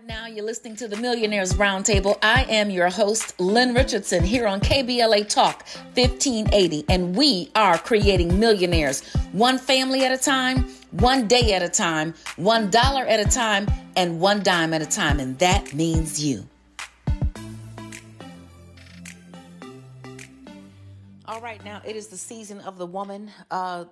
right now, you're listening to the Millionaires Roundtable. I am your host, Lynn Richardson, here on KBLA Talk 1580, and we are creating millionaires one family at a time, one day at a time, one dollar at a time, and one dime at a time, and that means you. All right, now it is the season of the woman. Uh,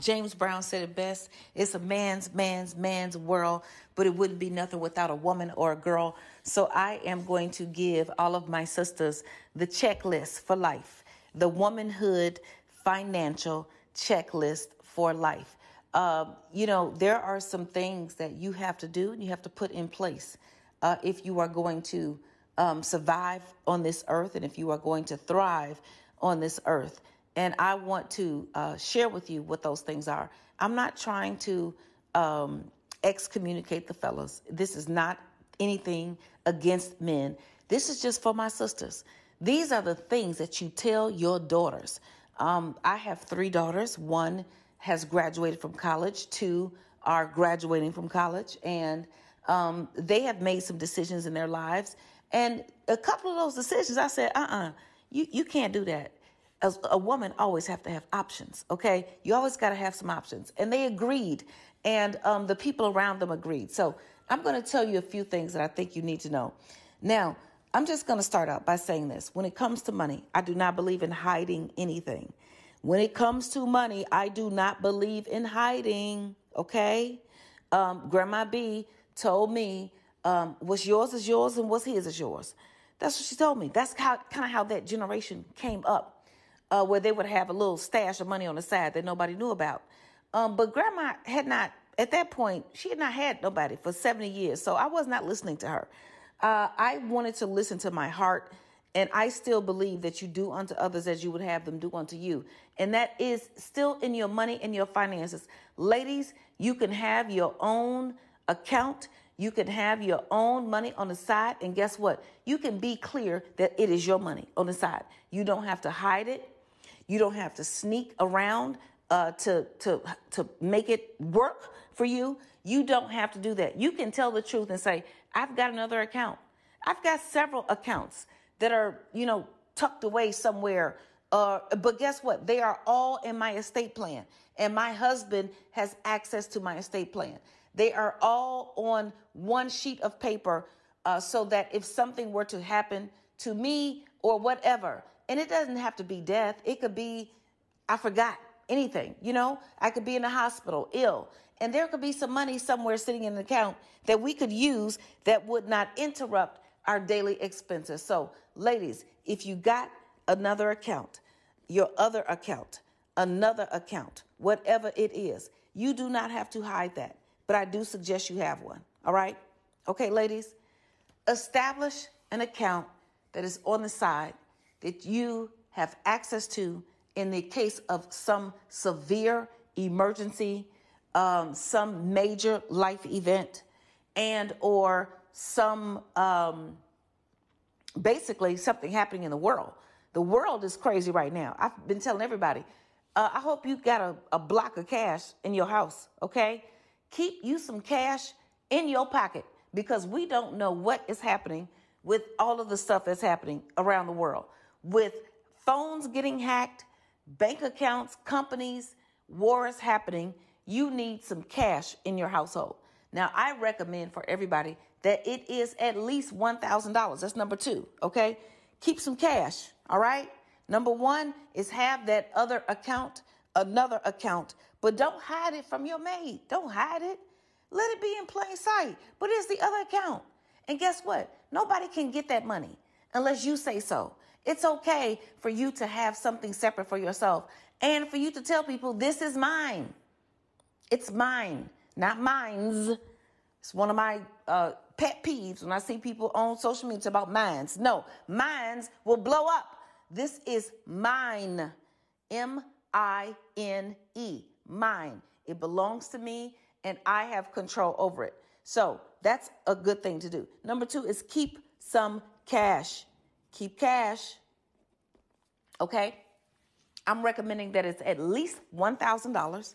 James Brown said it best it's a man's, man's, man's world, but it wouldn't be nothing without a woman or a girl. So I am going to give all of my sisters the checklist for life, the womanhood financial checklist for life. Uh, you know, there are some things that you have to do and you have to put in place uh, if you are going to um, survive on this earth and if you are going to thrive on this earth. And I want to uh, share with you what those things are. I'm not trying to um, excommunicate the fellas. This is not anything against men. This is just for my sisters. These are the things that you tell your daughters. Um, I have three daughters. One has graduated from college, two are graduating from college, and um, they have made some decisions in their lives. And a couple of those decisions, I said, uh uh-uh, uh you, you can't do that as a woman always have to have options okay? You always got to have some options and they agreed and um, the people around them agreed. So i'm going to tell you a few things that i think you need to know. Now i'm just going to start out by saying this. When it comes to money i do not believe in hiding anything. When it comes to money i do not believe in hiding okay? Um, grandma b told me um, what's yours is yours and what's his is yours. That's what she told me. That's how kind of how that generation came up uh, where they would have a little stash of money on the side that nobody knew about. Um, but grandma had not, at that point, she had not had nobody for 70 years. So I was not listening to her. Uh, I wanted to listen to my heart. And I still believe that you do unto others as you would have them do unto you. And that is still in your money and your finances. Ladies, you can have your own account. You can have your own money on the side. And guess what? You can be clear that it is your money on the side. You don't have to hide it. You don't have to sneak around uh, to, to, to make it work for you. You don't have to do that. You can tell the truth and say, I've got another account. I've got several accounts that are, you know, tucked away somewhere. Uh, but guess what? They are all in my estate plan. And my husband has access to my estate plan. They are all on one sheet of paper uh, so that if something were to happen to me or whatever, and it doesn't have to be death. It could be, I forgot anything, you know? I could be in the hospital ill. And there could be some money somewhere sitting in an account that we could use that would not interrupt our daily expenses. So, ladies, if you got another account, your other account, another account, whatever it is, you do not have to hide that. But I do suggest you have one. All right? Okay, ladies? Establish an account that is on the side that you have access to in the case of some severe emergency, um, some major life event, and or some um, basically something happening in the world. The world is crazy right now. I've been telling everybody. Uh, I hope you got a, a block of cash in your house. Okay, keep you some cash in your pocket because we don't know what is happening with all of the stuff that's happening around the world with phones getting hacked, bank accounts, companies, wars happening, you need some cash in your household. Now, I recommend for everybody that it is at least $1,000. That's number two, okay? Keep some cash, all right? Number one is have that other account, another account, but don't hide it from your maid. Don't hide it. Let it be in plain sight. But it's the other account. And guess what? Nobody can get that money unless you say so. It's okay for you to have something separate for yourself and for you to tell people, this is mine. It's mine, not mine's. It's one of my uh, pet peeves when I see people on social media about mines. No, mines will blow up. This is mine. M I N E. Mine. It belongs to me and I have control over it. So that's a good thing to do. Number two is keep some cash keep cash. Okay? I'm recommending that it's at least $1,000.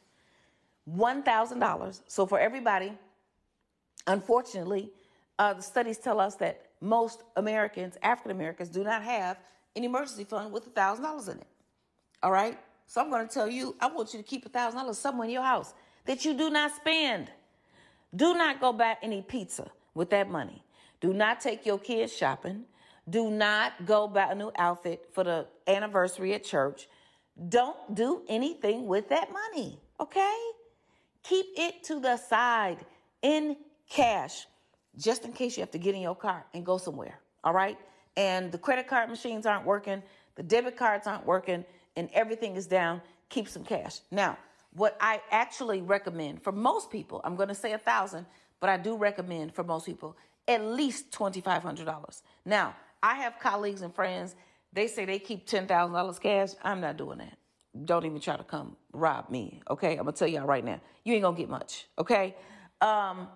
$1,000. So for everybody, unfortunately, uh, the studies tell us that most Americans, African Americans, do not have an emergency fund with $1,000 in it. All right? So I'm going to tell you, I want you to keep $1,000 somewhere in your house that you do not spend. Do not go buy any pizza with that money. Do not take your kids shopping. Do not go buy a new outfit for the anniversary at church. Don't do anything with that money, okay? Keep it to the side in cash just in case you have to get in your car and go somewhere, all right? And the credit card machines aren't working, the debit cards aren't working, and everything is down. Keep some cash. Now, what I actually recommend for most people, I'm going to say a thousand, but I do recommend for most people at least $2,500. Now, I have colleagues and friends, they say they keep $10,000 cash. I'm not doing that. Don't even try to come rob me, okay? I'm to tell y'all right now. You ain't to get much, okay? Um,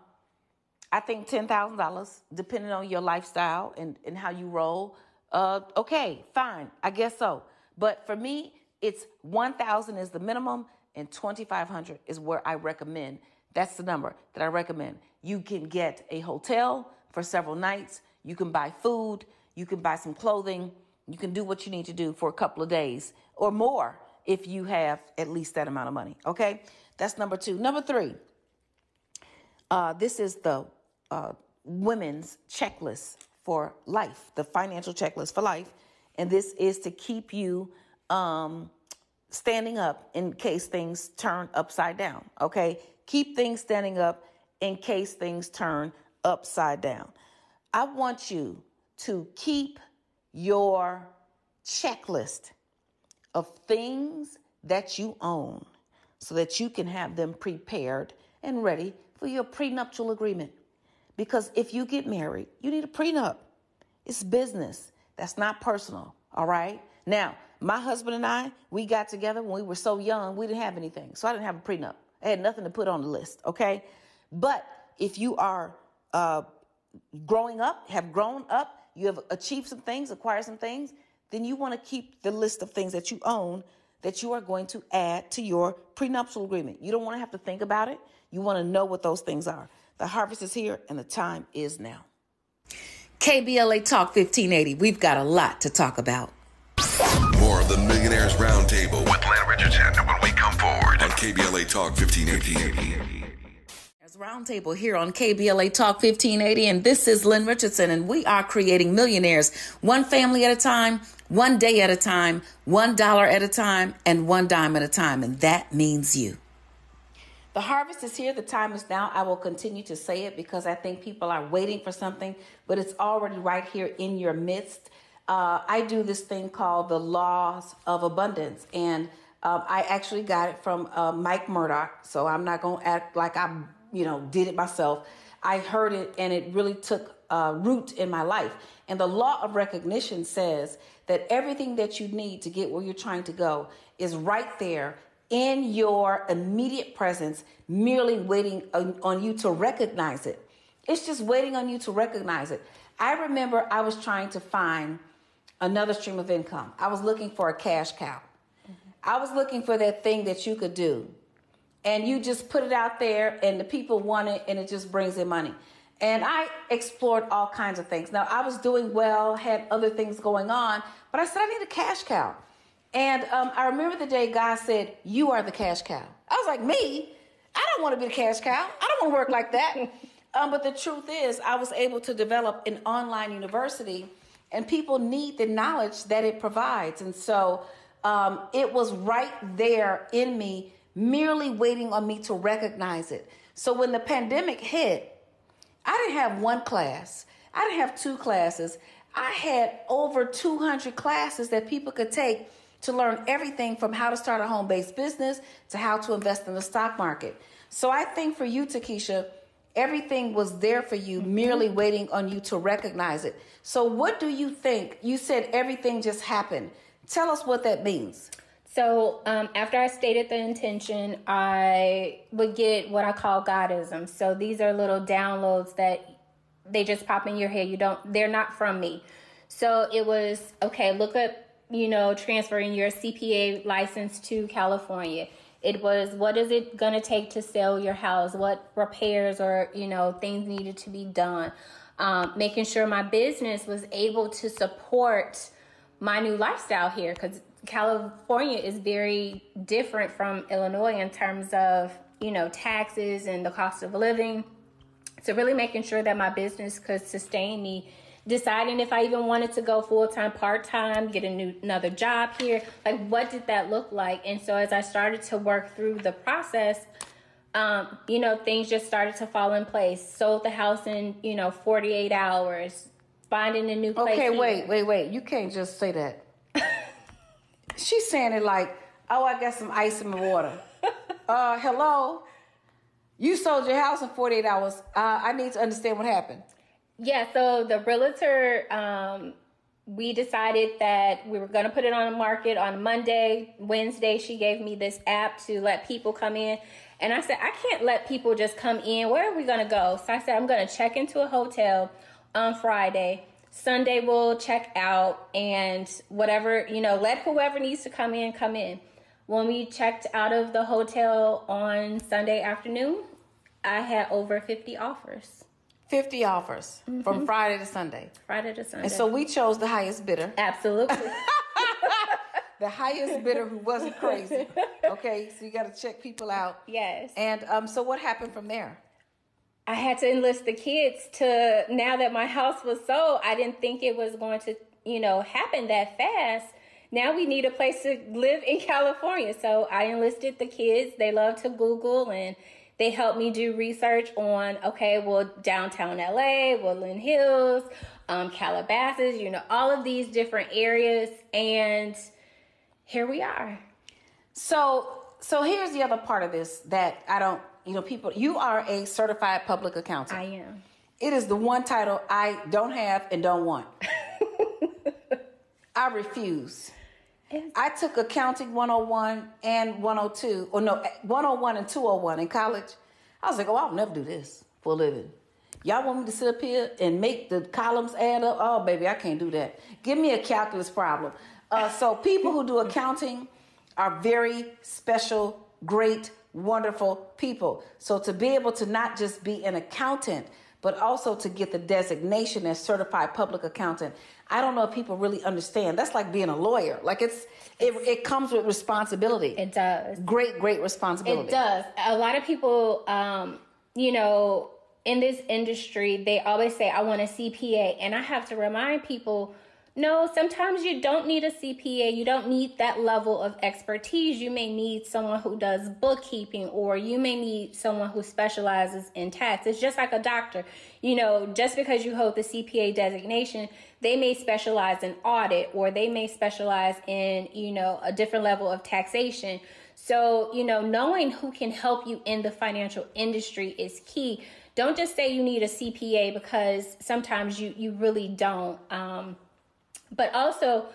I think $10,000, depending on your lifestyle and, and how you roll, uh, okay, fine, I guess so. But for me, it's 1,000 is the minimum and 2,500 is where I recommend. That's the number that I recommend. You can get a hotel for several nights. You can buy food. You can buy some clothing. You can do what you need to do for a couple of days or more if you have at least that amount of money. Okay, that's number two. Number three, uh, this is the uh, women's checklist for life, the financial checklist for life. And this is to keep you um, standing up in case things turn upside down. Okay? Keep things standing up in case things turn upside down. I want you to keep your checklist of things that you own so that you can have them prepared and ready for your prenuptial agreement. Because if you get married, you need a prenup. It's business. That's not personal. All right. Now, my husband and I, we got together when we were so young, we didn't have anything. So I didn't have a prenup. I had nothing to put on the list. Okay. But if you are uh, growing up, have grown up, you have achieved some things, acquired some things, then you want to keep the list of things that you own that you are going to add to your prenuptial agreement. You don't want to have to think about it. You want to know what those things are. The harvest is here and the time is now. KBLA Talk 1580. We've got a lot to talk about. More of the Millionaires Roundtable with Lynn Richardson when we come forward on KBLA Talk 1580. Roundtable here on KBLA Talk 1580, and this is Lynn Richardson, and we are creating millionaires one family at a time, one day at a time, one dollar at a time, and one dime at a time, and that means you. The harvest is here. The time is now. I will continue to say it because I think people are waiting for something, but it's already right here in your midst. Uh, I do this thing called the laws of abundance, and um, I actually got it from uh, Mike Murdock. So I'm not going to act like I, you know, did it myself. I heard it, and it really took uh, root in my life. And the law of recognition says that everything that you need to get where you're trying to go is right there in your immediate presence, merely waiting on, on, you to recognize it. It's just waiting on you to recognize it. I remember I was trying to find another stream of income. I was looking for a cash cow. Mm-hmm. I was looking for that thing that you could do. And you just put it out there, and the people want it, and it just brings in money. And I explored all kinds of things. Now, I was doing well, had other things going on, but I said, I need a cash cow. And um, I remember the day God said, You are the cash cow. I was like, Me? I don't want to be the cash cow. I don't want to work like that. um, but the truth is, I was able to develop an online university, and people need the knowledge that it provides. And so um, it was right there in me, merely waiting on me to recognize it. So when the pandemic hit, I didn't have one class, I didn't have two classes. I had over 200 classes that people could take to learn everything from how to start a home based business to how to invest in the stock market. So I think for you, Takesha, everything was there for you, mm-hmm. merely waiting on you to recognize it. So, what do you think? You said everything just happened. Tell us what that means. So, um, after I stated the intention, I would get what I call Godism. So, these are little downloads that they just pop in your head. You don't, they're not from me. So, it was okay, look up you know, transferring your CPA license to California. It was what is it going to take to sell your house? What repairs or, you know, things needed to be done? um, making sure my business was able to support my new lifestyle here because California is very different from Illinois in terms of you know taxes and the cost of living. So really making sure that my business could sustain me deciding if I even wanted to go full time, part time, get a new another job here. Like, what did that look like? And so, as I started to work through the process, um, you know, things just started to fall in place. Sold the house in you know 48 hours. Finding a new place. Okay, here. wait, wait, wait. You can't just say that. She's saying it like, oh, I got some ice in my water. uh, hello. You sold your house in 48 hours. Uh, I need to understand what happened. Yeah, so the realtor, um, we decided that we were going to put it on the market on Monday. Wednesday, she gave me this app to let people come in. And I said, I can't let people just come in. Where are we going to go? So I said, I'm going to check into a hotel on Friday. Sunday, we'll check out and whatever, you know, let whoever needs to come in, come in. When we checked out of the hotel on Sunday afternoon, I had over 50 offers. 50 offers Mm-hmm. from Friday to Sunday. Friday to Sunday. And so we chose the highest bidder. Absolutely. The highest bidder who wasn't crazy. Okay, so you got to check people out. yes. And um, so what happened from there? I had to enlist the kids to now that my house was sold. I didn't think it was going to, you know, happen that fast. Now we need a place to live in California. So I enlisted the kids. They love to Google and they helped me do research on, okay, well, downtown LA, Woodland Hills, um, Calabasas, you know, all of these different areas. And here we are. So, so here's the other part of this that I don't, you know, people, you are a certified public accountant. I am. It is the one title I don't have and don't want. I refuse. It's- I took accounting 101 and 102, or no, 101 and 201 in college. I was like, oh, I'll never do this for a living. Y'all want me to sit up here and make the columns add up? Oh, baby, I can't do that. Give me a calculus problem. Uh, so, people who do accounting are very special, great, wonderful people. So, to be able to not just be an accountant, but also to get the designation as certified public accountant. I don't know if people really understand. That's like being a lawyer. Like it's it, it comes with responsibility. It does. great, great responsibility. It does. A lot of people, um, you know, in this industry, they always say, I want a CPA. And I have to remind people, no, sometimes you don't need a CPA. You don't need that level of expertise. You may need someone who does bookkeeping, or you may need someone who specializes in tax. It's just like a doctor. You know, just because you hold the CPA designation, they may specialize in audit, or they may specialize in, you know, a different level of taxation. So, you know, knowing who can help you in the financial industry is key. Don't just say you need a CPA because sometimes you you really don't. Um, but also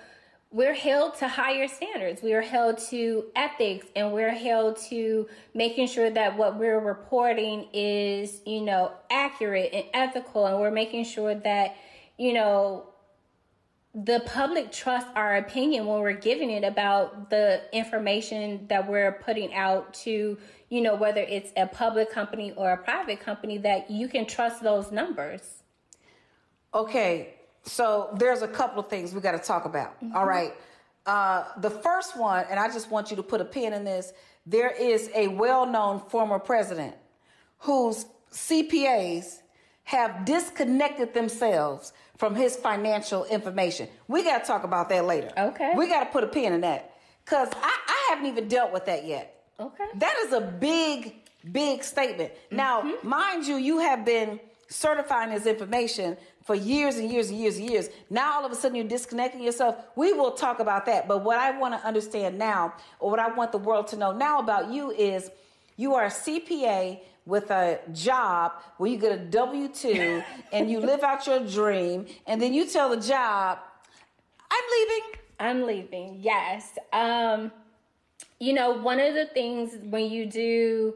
we're held to higher standards. We are held to ethics and we're held to making sure that what we're reporting is, you know, accurate and ethical. And we're making sure that, you know, the public trusts our opinion when we're giving it about the information that we're putting out to, you know, whether it's a public company or a private company, that you can trust those numbers. Okay, so there's a couple of things we got to talk about. All right. Uh, the first one, and I just want you to put a pin in this. There is a well-known former president whose CPAs have disconnected themselves from his financial information. We got to talk about that later. Okay. We got to put a pin in that because I, I haven't even dealt with that yet. Okay. That is a big, big statement. Now, mind you, you have been certifying this information for years and years and years and years. Now, all of a sudden, you're disconnecting yourself. We will talk about that. But what I want to understand now, or what I want the world to know now about you, is you are a CPA with a job where you get a W 2 and you live out your dream, and then you tell the job, I'm leaving. I'm leaving. Yes. Um, you know, one of the things when you do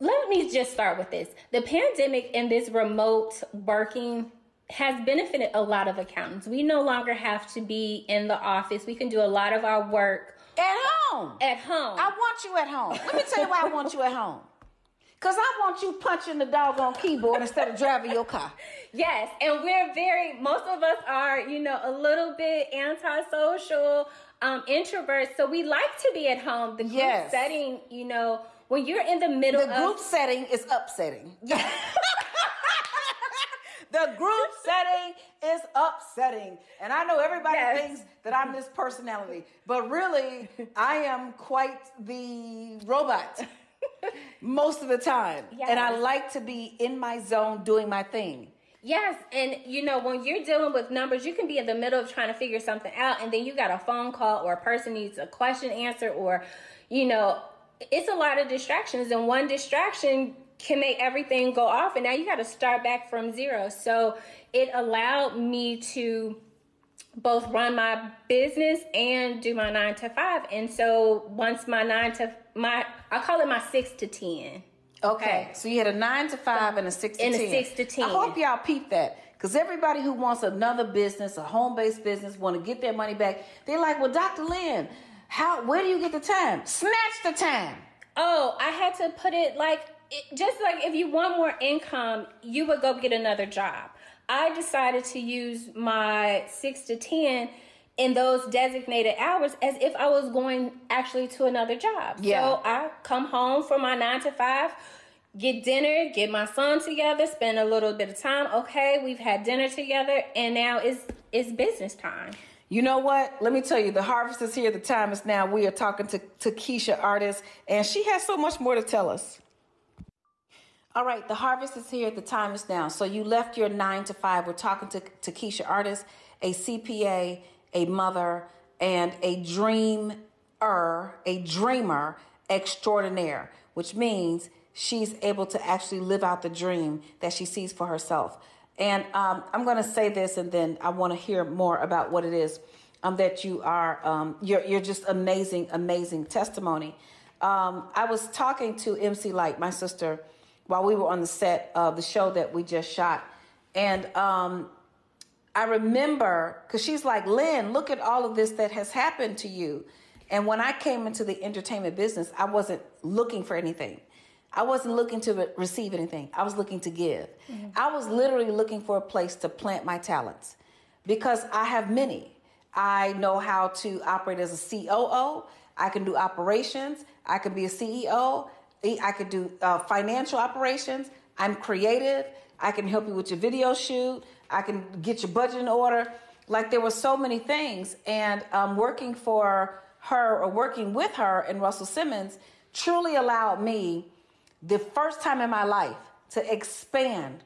let me just start with this. The pandemic and this remote working has benefited a lot of accountants. We no longer have to be in the office. We can do a lot of our work At home. at home. I want you at home. Let me tell you why I want you at home. Cause I want you punching the doggone keyboard instead of driving your car. Yes, and we're very. Most of us are, you know, a little bit antisocial, um, introverts. So we like to be at home. The group Yes. setting, you know, when you're in the middle of The of group setting is upsetting. the group setting is upsetting. And I know everybody Yes. thinks that I'm this personality, but really, I am quite the robot most of the time. And I like to be in my zone doing my thing. Yes, and you know when you're dealing with numbers, you can be in the middle of trying to figure something out, and then you got a phone call or a person needs a question answered, or you know, it's a lot of distractions, and one distraction can make everything go off, and now you got to start back from zero. So it allowed me to both run my business and do my nine to five, and so once my nine to my I call it my six to ten. Okay. Okay. So you had a nine to five and a six to And a ten. six to 10. I hope y'all peep that. Because everybody who wants another business, a home-based business, want to get their money back, they're like, well, Dr. Lynn, how where do you get the time? Snatch the time. Oh, I had to put it like it, just like if you want more income, you would go get another job. I decided to use my six to ten in those designated hours as if I was going actually to another job. Yeah. So I come home from my nine to five, get dinner, get my son together, spend a little bit of time. Okay, we've had dinner together, and now it's it's business time. You know what? Let me tell you, the harvest is here, the time is now. We are talking to, to Keisha Artist, and she has so much more to tell us. All right, the harvest is here, the time is now. So you left your nine to five. We're talking to, to Keisha Artist, a CPA, a mother, and a dreamer, a dreamer extraordinaire, which means she's able to actually live out the dream that she sees for herself. And um, I'm going to say this, and then I want to hear more about what it is um, that you are. Um, you're you're just amazing, amazing testimony. Um, I was talking to MC Lyte, my sister, while we were on the set of the show that we just shot, and um, I remember because she's like, Lynn, look at all of this that has happened to you. And when I came into the entertainment business, I wasn't looking for anything. I wasn't looking to re- receive anything. I was looking to give. I was literally looking for a place to plant my talents because I have many. I know how to operate as a COO. I can do operations. I can be a CEO. I could do uh, financial operations. I'm creative. I can help you with your video shoot. I can get your budget in order. Like there were so many things, and um, working for her or working with her and Russell Simmons truly allowed me the first time in my life to expand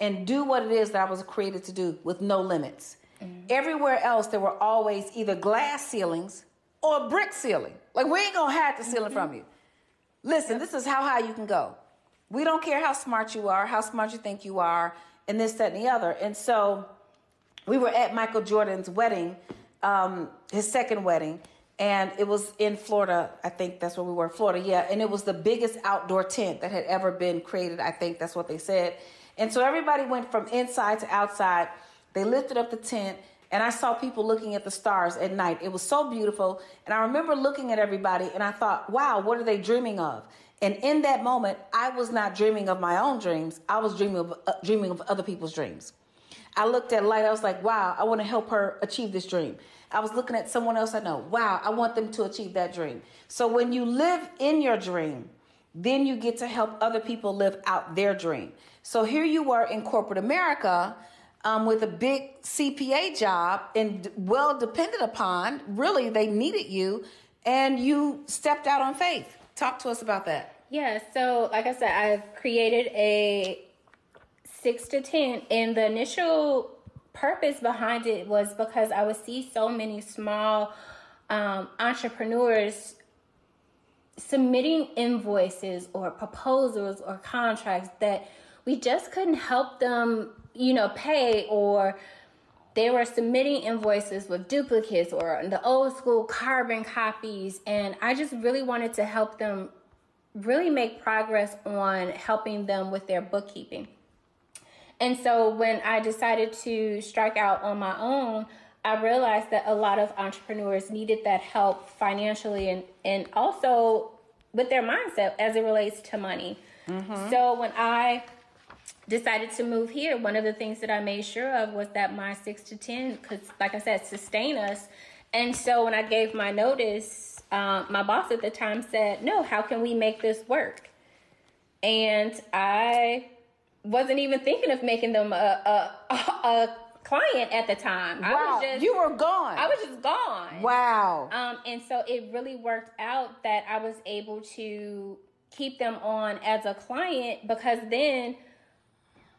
and do what it is that I was created to do with no limits. Everywhere else, there were always either glass ceilings or brick ceiling. Like, we ain't gonna hide the ceiling from you. Listen, this is how high you can go. We don't care how smart you are, how smart you think you are, and this, that, and the other. And so we were at Michael Jordan's wedding, um, his second wedding, and it was in Florida. I think that's where we were, Florida, yeah. And it was the biggest outdoor tent that had ever been created. I think that's what they said. And so everybody went from inside to outside. They lifted up the tent, and I saw people looking at the stars at night. It was so beautiful. And I remember looking at everybody, and I thought, wow, what are they dreaming of? And in that moment, I was not dreaming of my own dreams. I was dreaming of uh, dreaming of other people's dreams. I looked at Lyte. I was like, wow, I want to help her achieve this dream. I was looking at someone else I know. Wow, I want them to achieve that dream. So when you live in your dream, then you get to help other people live out their dream. So here you were in corporate America um, with a big CPA job and well depended upon. Really, they needed you, and you stepped out on faith. Talk to us about that. Yeah, so like I said, I've created a six to ten, and the initial purpose behind it was because I would see so many small um, entrepreneurs submitting invoices or proposals or contracts that we just couldn't help them, you know, pay or they were submitting invoices with duplicates or the old school carbon copies and I just really wanted to help them really make progress on helping them with their bookkeeping. And so when I decided to strike out on my own, I realized that a lot of entrepreneurs needed that help financially and, and also with their mindset as it relates to money. Mm-hmm. So when I decided to move here, one of the things that I made sure of was that my six to 10, could, like I said, sustain us. And so when I gave my notice, um, my boss at the time said, No, how can we make this work? And I wasn't even thinking of making them a, a, a client at the time. Wow. I was just, you were gone. I was just gone. Wow. Um, and so it really worked out that I was able to keep them on as a client because then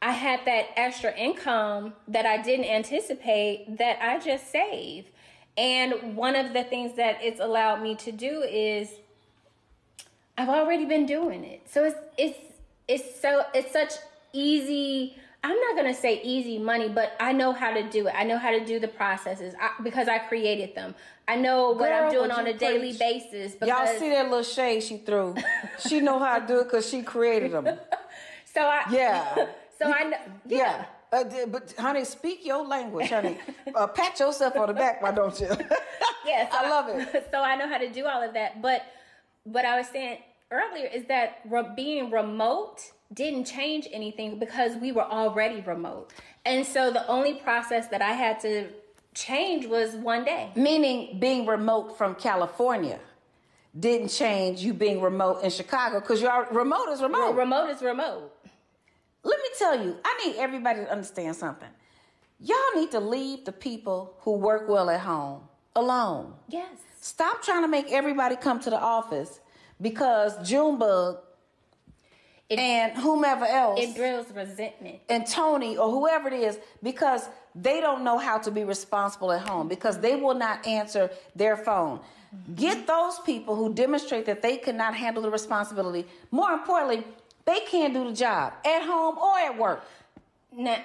I had that extra income that I didn't anticipate that I just saved. And one of the things that it's allowed me to do is I've already been doing it. So it's it's it's so it's such easy I'm not gonna say easy money, but I know how to do it. I know how to do the processes I, because I created them. I know what Girl, I'm doing on a preach. daily basis. Because... Y'all see that little shade she threw? she know how to do it because she created them. so I yeah. So I know. Yeah. yeah. Uh, but honey, speak your language, honey. Uh, pat yourself on the back, why don't you? yes, I love it. So I know how to do all of that. But what I was saying earlier is that re- being remote didn't change anything because we were already remote. And so the only process that I had to change was one day. Meaning being remote from California didn't change you being remote in Chicago because you're remote is remote. remote is remote. Let me tell you, I need everybody to understand something. Y'all need to leave the people who work well at home alone. Yes. Stop trying to make everybody come to the office because Junebug it, and whomever else. It builds resentment. And Tony or whoever it is, because they don't know how to be responsible at home, because they will not answer their phone. Mm-hmm. Get those people who demonstrate that they cannot handle the responsibility. More importantly, they can't do the job at home or at work. Now,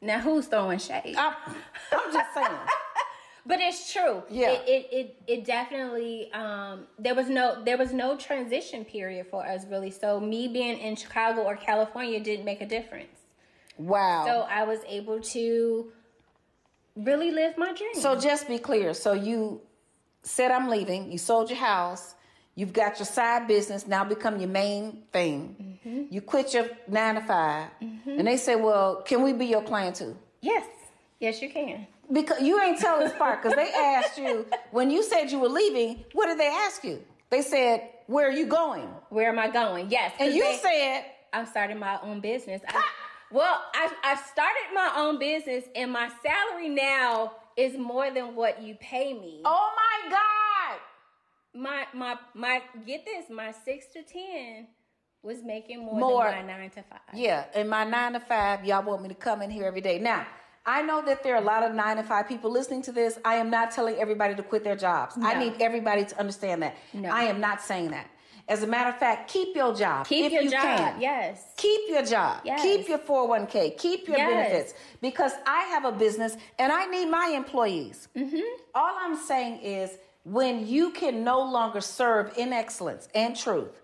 now who's throwing shade? I'm, I'm just saying. but it's true. Yeah. It it it, it definitely um, there was no there was no transition period for us really. So me being in Chicago or California didn't make a difference. Wow. So I was able to really live my dream. So just be clear. So you said I'm leaving. You sold your house. You've got your side business now become your main thing. Mm-hmm. You quit your nine to 5 mm-hmm. and they say, "Well, can we be your client too?" Yes, yes, you can because you ain't telling this part because they asked you when you said you were leaving. What did they ask you? They said, "Where are you going?" Where am I going? Yes, and you they, said, "I'm starting my own business." I, well, I I started my own business, and my salary now is more than what you pay me. Oh my god! My my my get this, my six to ten was making more, more than my nine to five. Yeah, and my nine to five, y'all want me to come in here every day now. I know that there are a lot of nine to five people listening to this. I am not telling everybody to quit their jobs. No. I need everybody to understand that. No. I am not saying that. As a matter of fact, keep your job. Keep if your you job. Can. Yes. Keep your job. Yes. Keep your 401k. Keep your yes. benefits. Because I have a business and I need my employees. Mm-hmm. All I'm saying is when you can no longer serve in excellence and truth,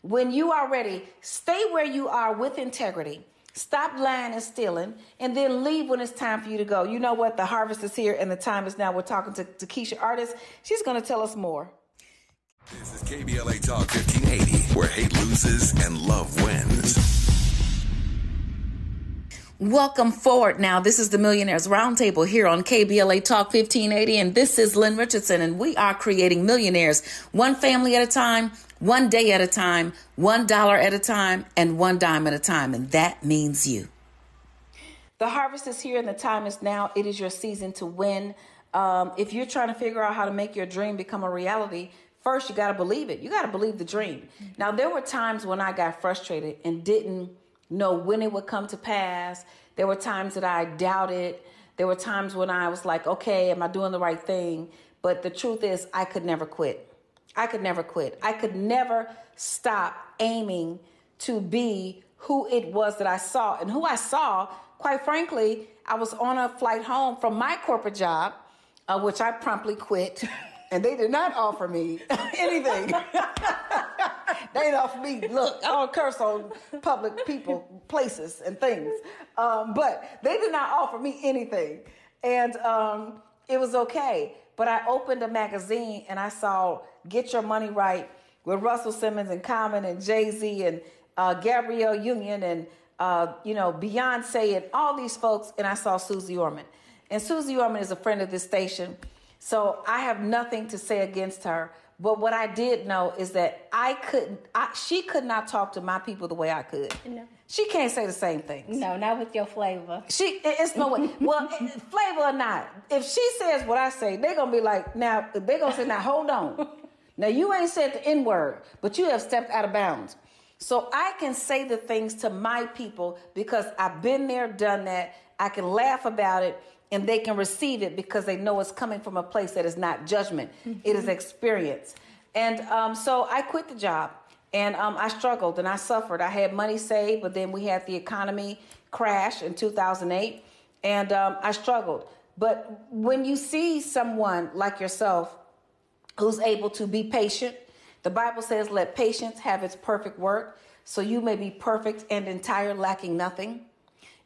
when you are ready, stay where you are with integrity Stop lying and stealing, and then leave when it's time for you to go. You know what? The harvest is here, and the time is now. We're talking to, to Keisha Artist. She's going to tell us more. This is KBLA Talk 1580, where hate loses and love wins. Welcome forward now. This is the Millionaires Roundtable here on KBLA Talk 1580, and this is Lynn Richardson, and we are creating millionaires one family at a time, one day at a time, one dollar at a time, and one dime at a time, and that means you. The harvest is here, and the time is now. It is your season to win. Um, if you're trying to figure out how to make your dream become a reality, first you got to believe it. You got to believe the dream. Now, there were times when I got frustrated and didn't know when it would come to pass. There were times that I doubted. There were times when I was like, okay, am I doing the right thing? But the truth is, I could never quit. I could never quit. I could never stop aiming to be who it was that I saw. And who I saw, quite frankly, I was on a flight home from my corporate job, uh, which I promptly quit. and they did not offer me anything. they didn't offer me, look, I don't curse on public people, places, and things. Um, but they did not offer me anything. And um, it was okay. But I opened a magazine and I saw Get Your Money Right. with Russell Simmons and Common and Jay Z and uh, Gabrielle Union and uh, you know Beyonce and all these folks, and I saw Suze Orman. And Suze Orman is a friend of this station, so I have nothing to say against her. But what I did know is that I couldn't. I, she could not talk to my people the way I could. No. She can't say the same things. No, not with your flavor. She, it's no way. Well, eh, flavor or not, if she says what I say, they're gonna be like, now they're gonna say, now hold on. Now you ain't said the N word, but you have stepped out of bounds. So I can say the things to my people because I've been there, done that. I can laugh about it, and they can receive it because they know it's coming from a place that is not judgment. It is experience. And um, so I quit the job. And um, I struggled and I suffered. I had money saved, but then we had the economy crash in 2008, and um, I struggled. But when you see someone like yourself who's able to be patient, the Bible says, let patience have its perfect work, so you may be perfect and entire, lacking nothing.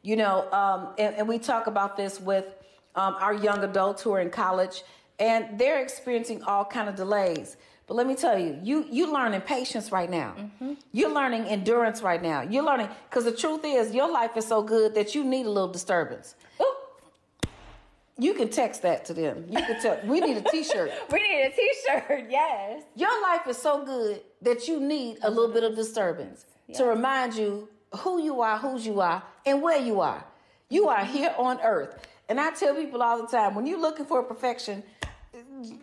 You know, um, and, and we talk about this with um, our young adults who are in college, and they're experiencing all kind of delays. But let me tell you, you you learning patience right now. You're learning endurance right now. You're learning because the truth is, your life is so good that you need a little disturbance. Ooh, You can text that to them. You can tell. We need a T-shirt. we need a T-shirt. Yes. Your life is so good that you need a little bit of disturbance to remind you who you are, whose you are, and where you are. You are here on earth. And I tell people all the time when you're looking for perfection,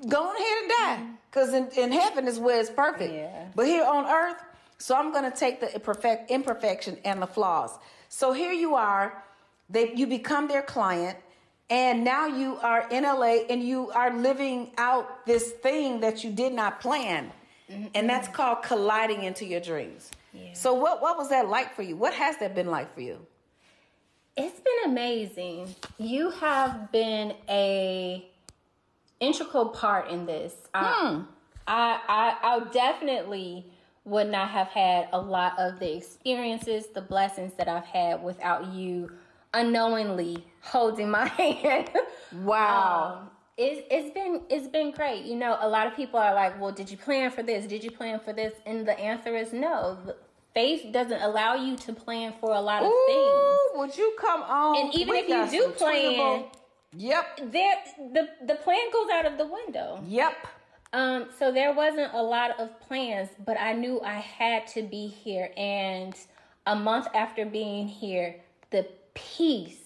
go on ahead and die. Mm-hmm. Because in, in heaven is where it's perfect. Yeah. But here on earth, so I'm going to take the imperfect, imperfection and the flaws. So here you are, they, you become their client, and now you are in LA and you are living out this thing that you did not plan. Mm-hmm. And that's called colliding into your dreams. So what, what was that like for you? What has that been like for you? It's been amazing. You have been a integral part in this. I, I, I, I definitely would not have had a lot of the experiences, the blessings that I've had without you unknowingly holding my hand. Wow. Um, it's, it's been it's been great. You know, a lot of people are like, "Well, did you plan for this? Did you plan for this?" And the answer is no. Faith doesn't allow you to plan for a lot of things. Ooh, would you come on? And even We if you do plan- Yep. there the the plan goes out of the window Yep. um so there wasn't a lot of plans but i knew i had to be here and a month after being here the peace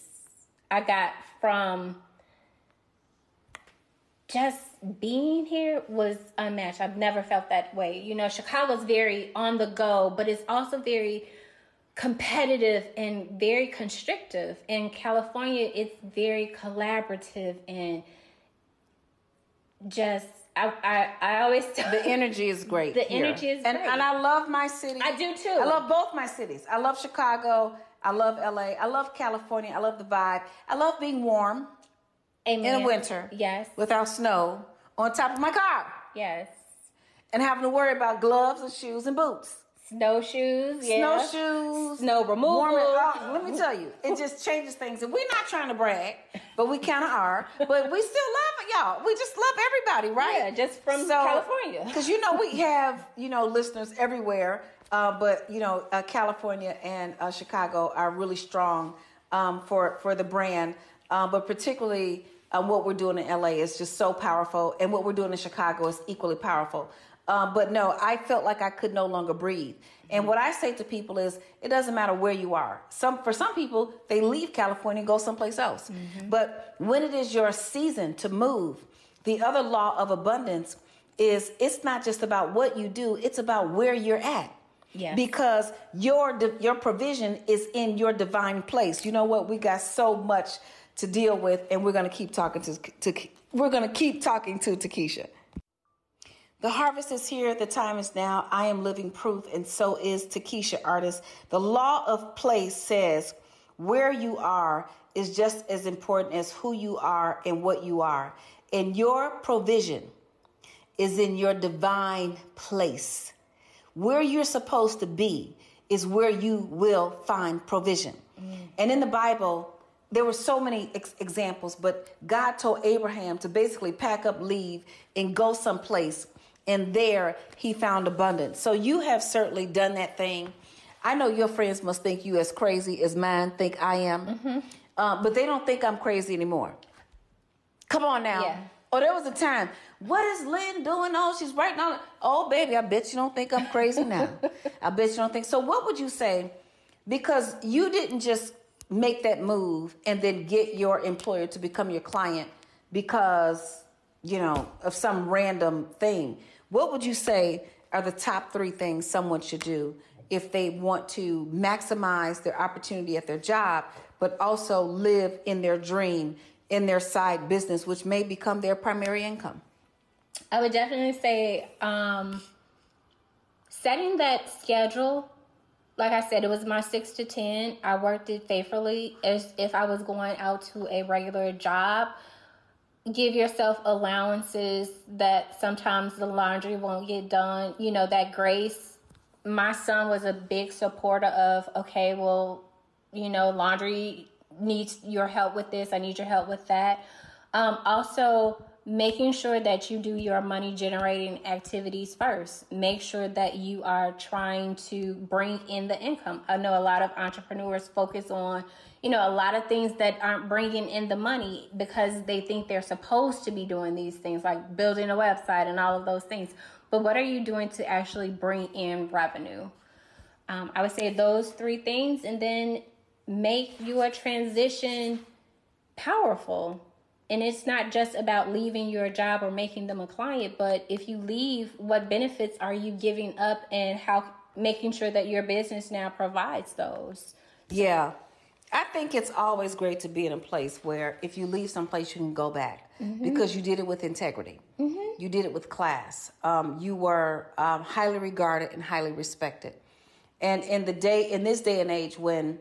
i got from just being here was unmatched i've never felt that way you know chicago's very on the go but it's also very competitive and very constrictive. In California, it's very collaborative and just I I, I always tell The energy is great. The here. energy is and, great. And I love my city. I do too. I love both my cities. I love Chicago. I love LA. I love California. I love the vibe. I love being warm Amen. in winter. Yes. Without snow on top of my car. yes. And having to worry about gloves and shoes and boots. Snowshoes. Yeah. Snowshoes. Snow removal. Warm and hot. Let me tell you, it just changes things. And we're not trying to brag, but we kind of are. But we still love y'all. We just love everybody, right? Yeah, just from California. Because you know we have you know listeners everywhere, uh, but you know uh, California and uh, Chicago are really strong um, for for the brand, uh, but particularly. Uh, what we're doing in LA is just so powerful, and what we're doing in Chicago is equally powerful. Um, but no, I felt like I could no longer breathe. And what I say to people is, it doesn't matter where you are. Some for some people, they leave California and go someplace else. But when it is your season to move, the other law of abundance is it's not just about what you do; it's about where you're at. Yes. Because your your provision is in your divine place. You know what? We got so much to deal with, and we're gonna keep talking to to we're gonna keep talking to Takesha. The harvest is here. The time is now. I am living proof, and so is Takesha, artist. The law of place says where you are is just as important as who you are and what you are. And your provision is in your divine place. Where you're supposed to be is where you will find provision. Mm. And in the Bible, there were so many ex- examples, but God told Abraham to basically pack up, leave, and go someplace and there he found abundance. So you have certainly done that thing. I know your friends must think you as crazy as mine think I am, mm-hmm. uh, but they don't think I'm crazy anymore. Come on now. Yeah. Oh, there was a time. What is Lynn doing? Oh, she's writing on. Oh, baby, I bet you don't think I'm crazy now. I bet you don't think. So, what would you say? Because you didn't just make that move and then get your employer to become your client because you know of some random thing. What would you say are the top three things someone should do if they want to maximize their opportunity at their job, but also live in their dream in their side business, which may become their primary income? I would definitely say um, setting that schedule. Like I said, it was my six to 10. I worked it faithfully as if I was going out to a regular job. Give yourself allowances that sometimes the laundry won't get done. You know, that grace. My son was a big supporter of, okay, well, you know, laundry needs your help with this. I need your help with that. Um, also, making sure that you do your money generating activities first. Make sure that you are trying to bring in the income. I know a lot of entrepreneurs focus on, you know, a lot of things that aren't bringing in the money because they think they're supposed to be doing these things like building a website and all of those things. But what are you doing to actually bring in revenue? Um, I would say those three things and then make your transition powerful and it's not just about leaving your job or making them a client but if you leave what benefits are you giving up and how making sure that your business now provides those? Yeah. I think it's always great to be in a place where if you leave someplace you can go back. Mm-hmm. because you did it with integrity. Mm-hmm. you did it with class. Um, you were um, highly regarded and highly respected. And in the day in this day and age when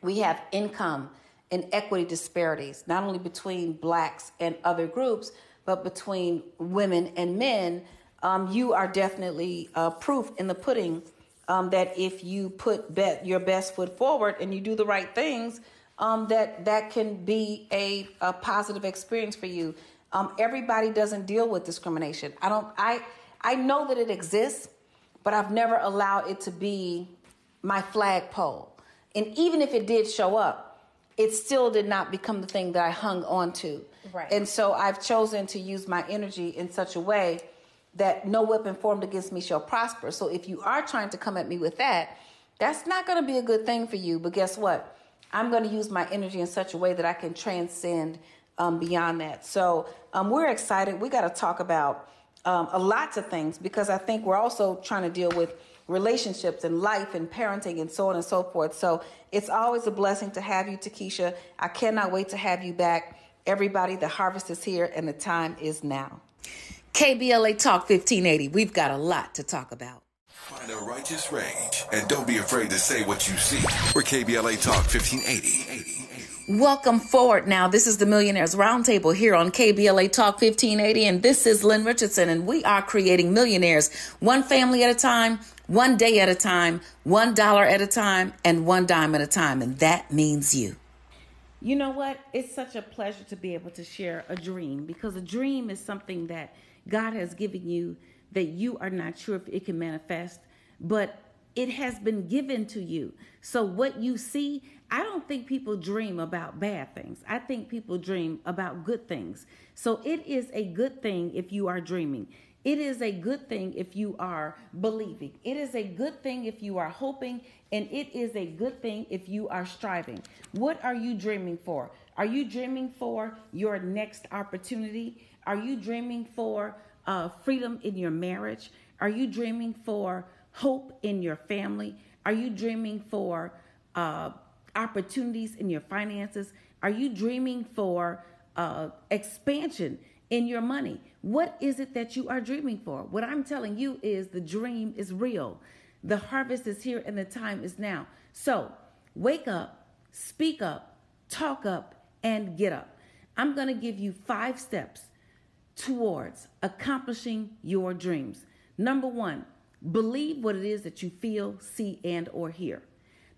we have income and equity disparities, not only between blacks and other groups, but between women and men, um, you are definitely uh, proof in the pudding um, that if you put bet your best foot forward and you do the right things, um, that that can be a, a positive experience for you. Um, everybody doesn't deal with discrimination. I don't. I I know that it exists, but I've never allowed it to be my flagpole. And even if it did show up, it still did not become the thing that I hung on to. Right. And so I've chosen to use my energy in such a way that no weapon formed against me shall prosper. So if you are trying to come at me with that, that's not going to be a good thing for you. But guess what? I'm going to use my energy in such a way that I can transcend um, beyond that. So um, we're excited. We got to talk about um, a lots of things because I think we're also trying to deal with relationships and life and parenting and so on and so forth. So it's always a blessing to have you, Takesha. I cannot wait to have you back. Everybody, the harvest is here and the time is now. KBLA Talk 1580. We've got a lot to talk about. Find a righteous rage and don't be afraid to say what you see. We're KBLA Talk 1580. Welcome forward now. This is the Millionaires Roundtable here on KBLA Talk 1580, and this is Lynn Richardson, and we are creating millionaires one family at a time, one day at a time, one dollar at a time, and one dime at a time, and that means you. You know what? It's such a pleasure to be able to share a dream because a dream is something that God has given you that you are not sure if it can manifest, but it has been given to you. So, what you see, I don't think people dream about bad things. I think people dream about good things. So, it is a good thing if you are dreaming. It is a good thing if you are believing. It is a good thing if you are hoping. And it is a good thing if you are striving. What are you dreaming for? Are you dreaming for your next opportunity? Are you dreaming for uh, freedom in your marriage? Are you dreaming for hope in your family? Are you dreaming for uh, opportunities in your finances? Are you dreaming for uh, expansion in your money? What is it that you are dreaming for? What I'm telling you is the dream is real. The harvest is here and the time is now. So wake up, speak up, talk up, and get up. I'm going to give you five steps towards accomplishing your dreams. Number one, Believe what it is that you feel, see, and or hear.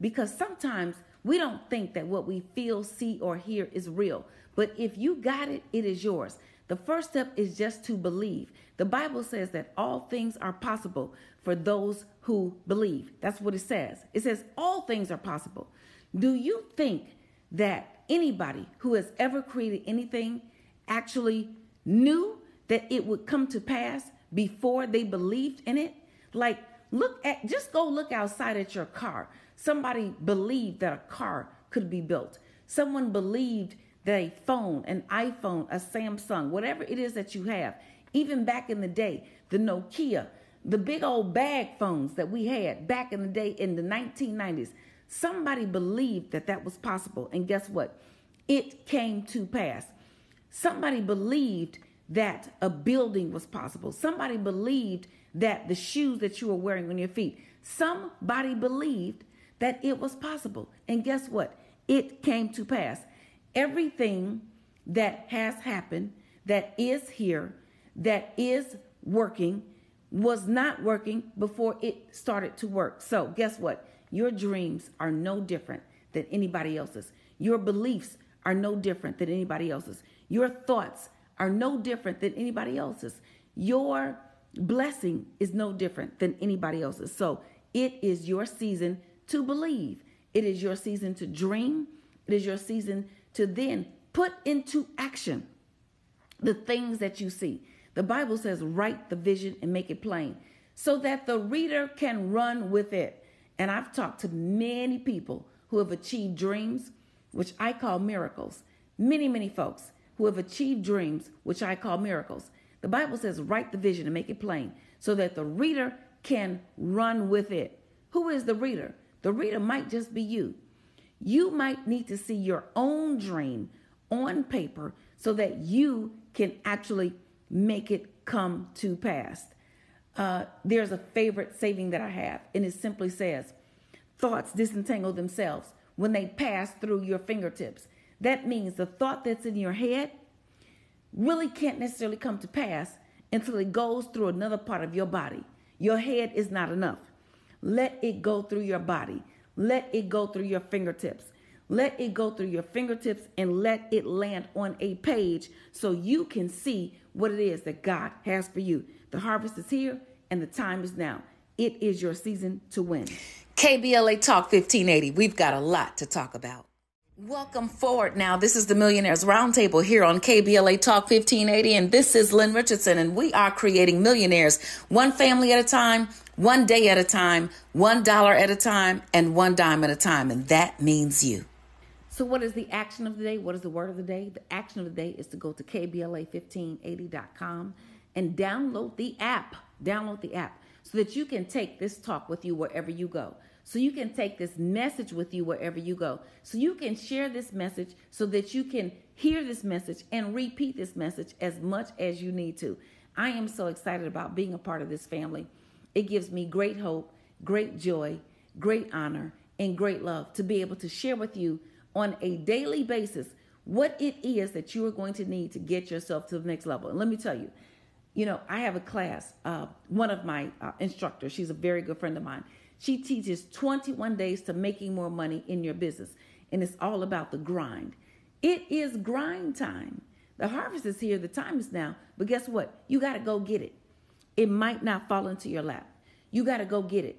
Because sometimes we don't think that what we feel, see, or hear is real. But if you got it, it is yours. The first step is just to believe. The Bible says that all things are possible for those who believe. That's what it says. It says all things are possible. Do you think that anybody who has ever created anything actually knew that it would come to pass before they believed in it? Like, look at, just go look outside at your car. Somebody believed that a car could be built. Someone believed a phone, an iPhone, a Samsung, whatever it is that you have, even back in the day, the Nokia, the big old bag phones that we had back in the day in the 1990s, somebody believed that that was possible. And guess what? It came to pass. Somebody believed that a building was possible. Somebody believed that the shoes that you were wearing on your feet, somebody believed that it was possible. And guess what? It came to pass. Everything that has happened, that is here, that is working, was not working before it started to work. So, guess what? Your dreams are no different than anybody else's. Your beliefs are no different than anybody else's. Your thoughts are no different than anybody else's. Your blessing is no different than anybody else's. So, it is your season to believe. It is your season to dream. It is your season to then put into action the things that you see. The Bible says, write the vision and make it plain so that the reader can run with it. And I've talked to many people who have achieved dreams, which I call miracles. Many, many folks who have achieved dreams, which I call miracles. The Bible says, write the vision and make it plain so that the reader can run with it. Who is the reader? The reader might just be you. You might need to see your own dream on paper so that you can actually make it come to pass. Uh, there's a favorite saving that I have, and it simply says, Thoughts disentangle themselves when they pass through your fingertips. That means the thought that's in your head really can't necessarily come to pass until it goes through another part of your body. Your head is not enough. Let it go through your body. Let it go through your fingertips. Let it go through your fingertips and let it land on a page so you can see what it is that God has for you. The harvest is here and the time is now. It is your season to win. KBLA Talk 1580. We've got a lot to talk about. Welcome forward now. This is the Millionaires Roundtable here on KBLA Talk 1580, and this is Lynn Richardson, and we are creating millionaires one family at a time, one day at a time, one dollar at a time, and one dime at a time, and that means you. So, what is the action of the day? What is the word of the day? The action of the day is to go to KBLA1580.com and download the app. Download the app so that you can take this talk with you wherever you go. So you can take this message with you wherever you go. So you can share this message so that you can hear this message and repeat this message as much as you need to. I am so excited about being a part of this family. It gives me great hope, great joy, great honor, and great love to be able to share with you on a daily basis what it is that you are going to need to get yourself to the next level. And let me tell you, you know, I have a class, uh, one of my uh, instructors, she's a very good friend of mine. She teaches 21 days to making more money in your business. And it's all about the grind. It is grind time. The harvest is here, the time is now. But guess what? You got to go get it. It might not fall into your lap. You got to go get it.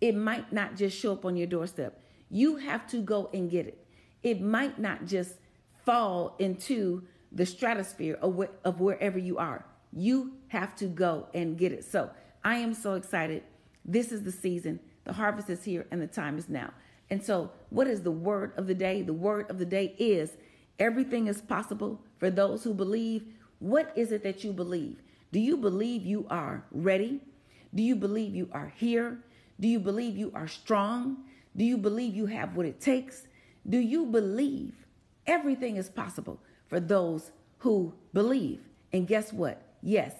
It might not just show up on your doorstep. You have to go and get it. It might not just fall into the stratosphere of, of wherever you are. You have to go and get it. So I am so excited. This is the season. The harvest is here and the time is now. And so, what is the word of the day? The word of the day is everything is possible for those who believe. What is it that you believe? Do you believe you are ready? Do you believe you are here? Do you believe you are strong? Do you believe you have what it takes? Do you believe everything is possible for those who believe? And guess what? Yes,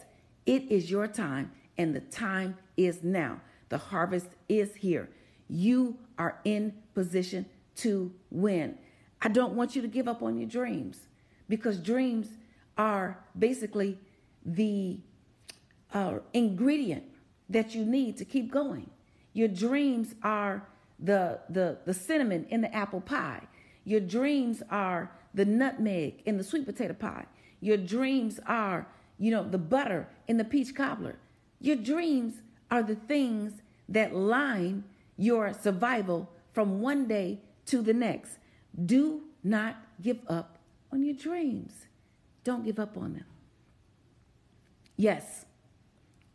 it is your time, and the time is now. The harvest is here. You are in position to win. I don't want you to give up on your dreams because dreams are basically the uh, ingredient that you need to keep going. Your dreams are the, the, the cinnamon in the apple pie. Your dreams are the nutmeg in the sweet potato pie. Your dreams are, you know, the butter in the peach cobbler. Your dreams are the things that line your survival from one day to the next. Do not give up on your dreams. Don't give up on them. Yes,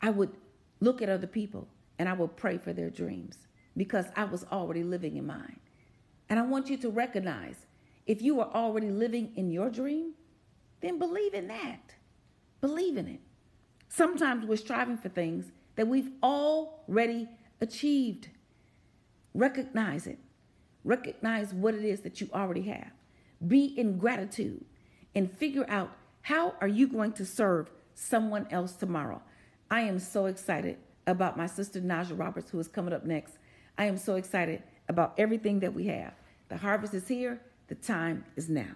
I would look at other people and I would pray for their dreams because I was already living in mine. And I want you to recognize if you are already living in your dream, then believe in that. Believe in it. Sometimes we're striving for things that we've already achieved. Recognize it. Recognize what it is that you already have. Be in gratitude and figure out how are you going to serve someone else tomorrow. I am so excited about my sister Najah Roberts who is coming up next. I am so excited about everything that we have. The harvest is here. The time is now.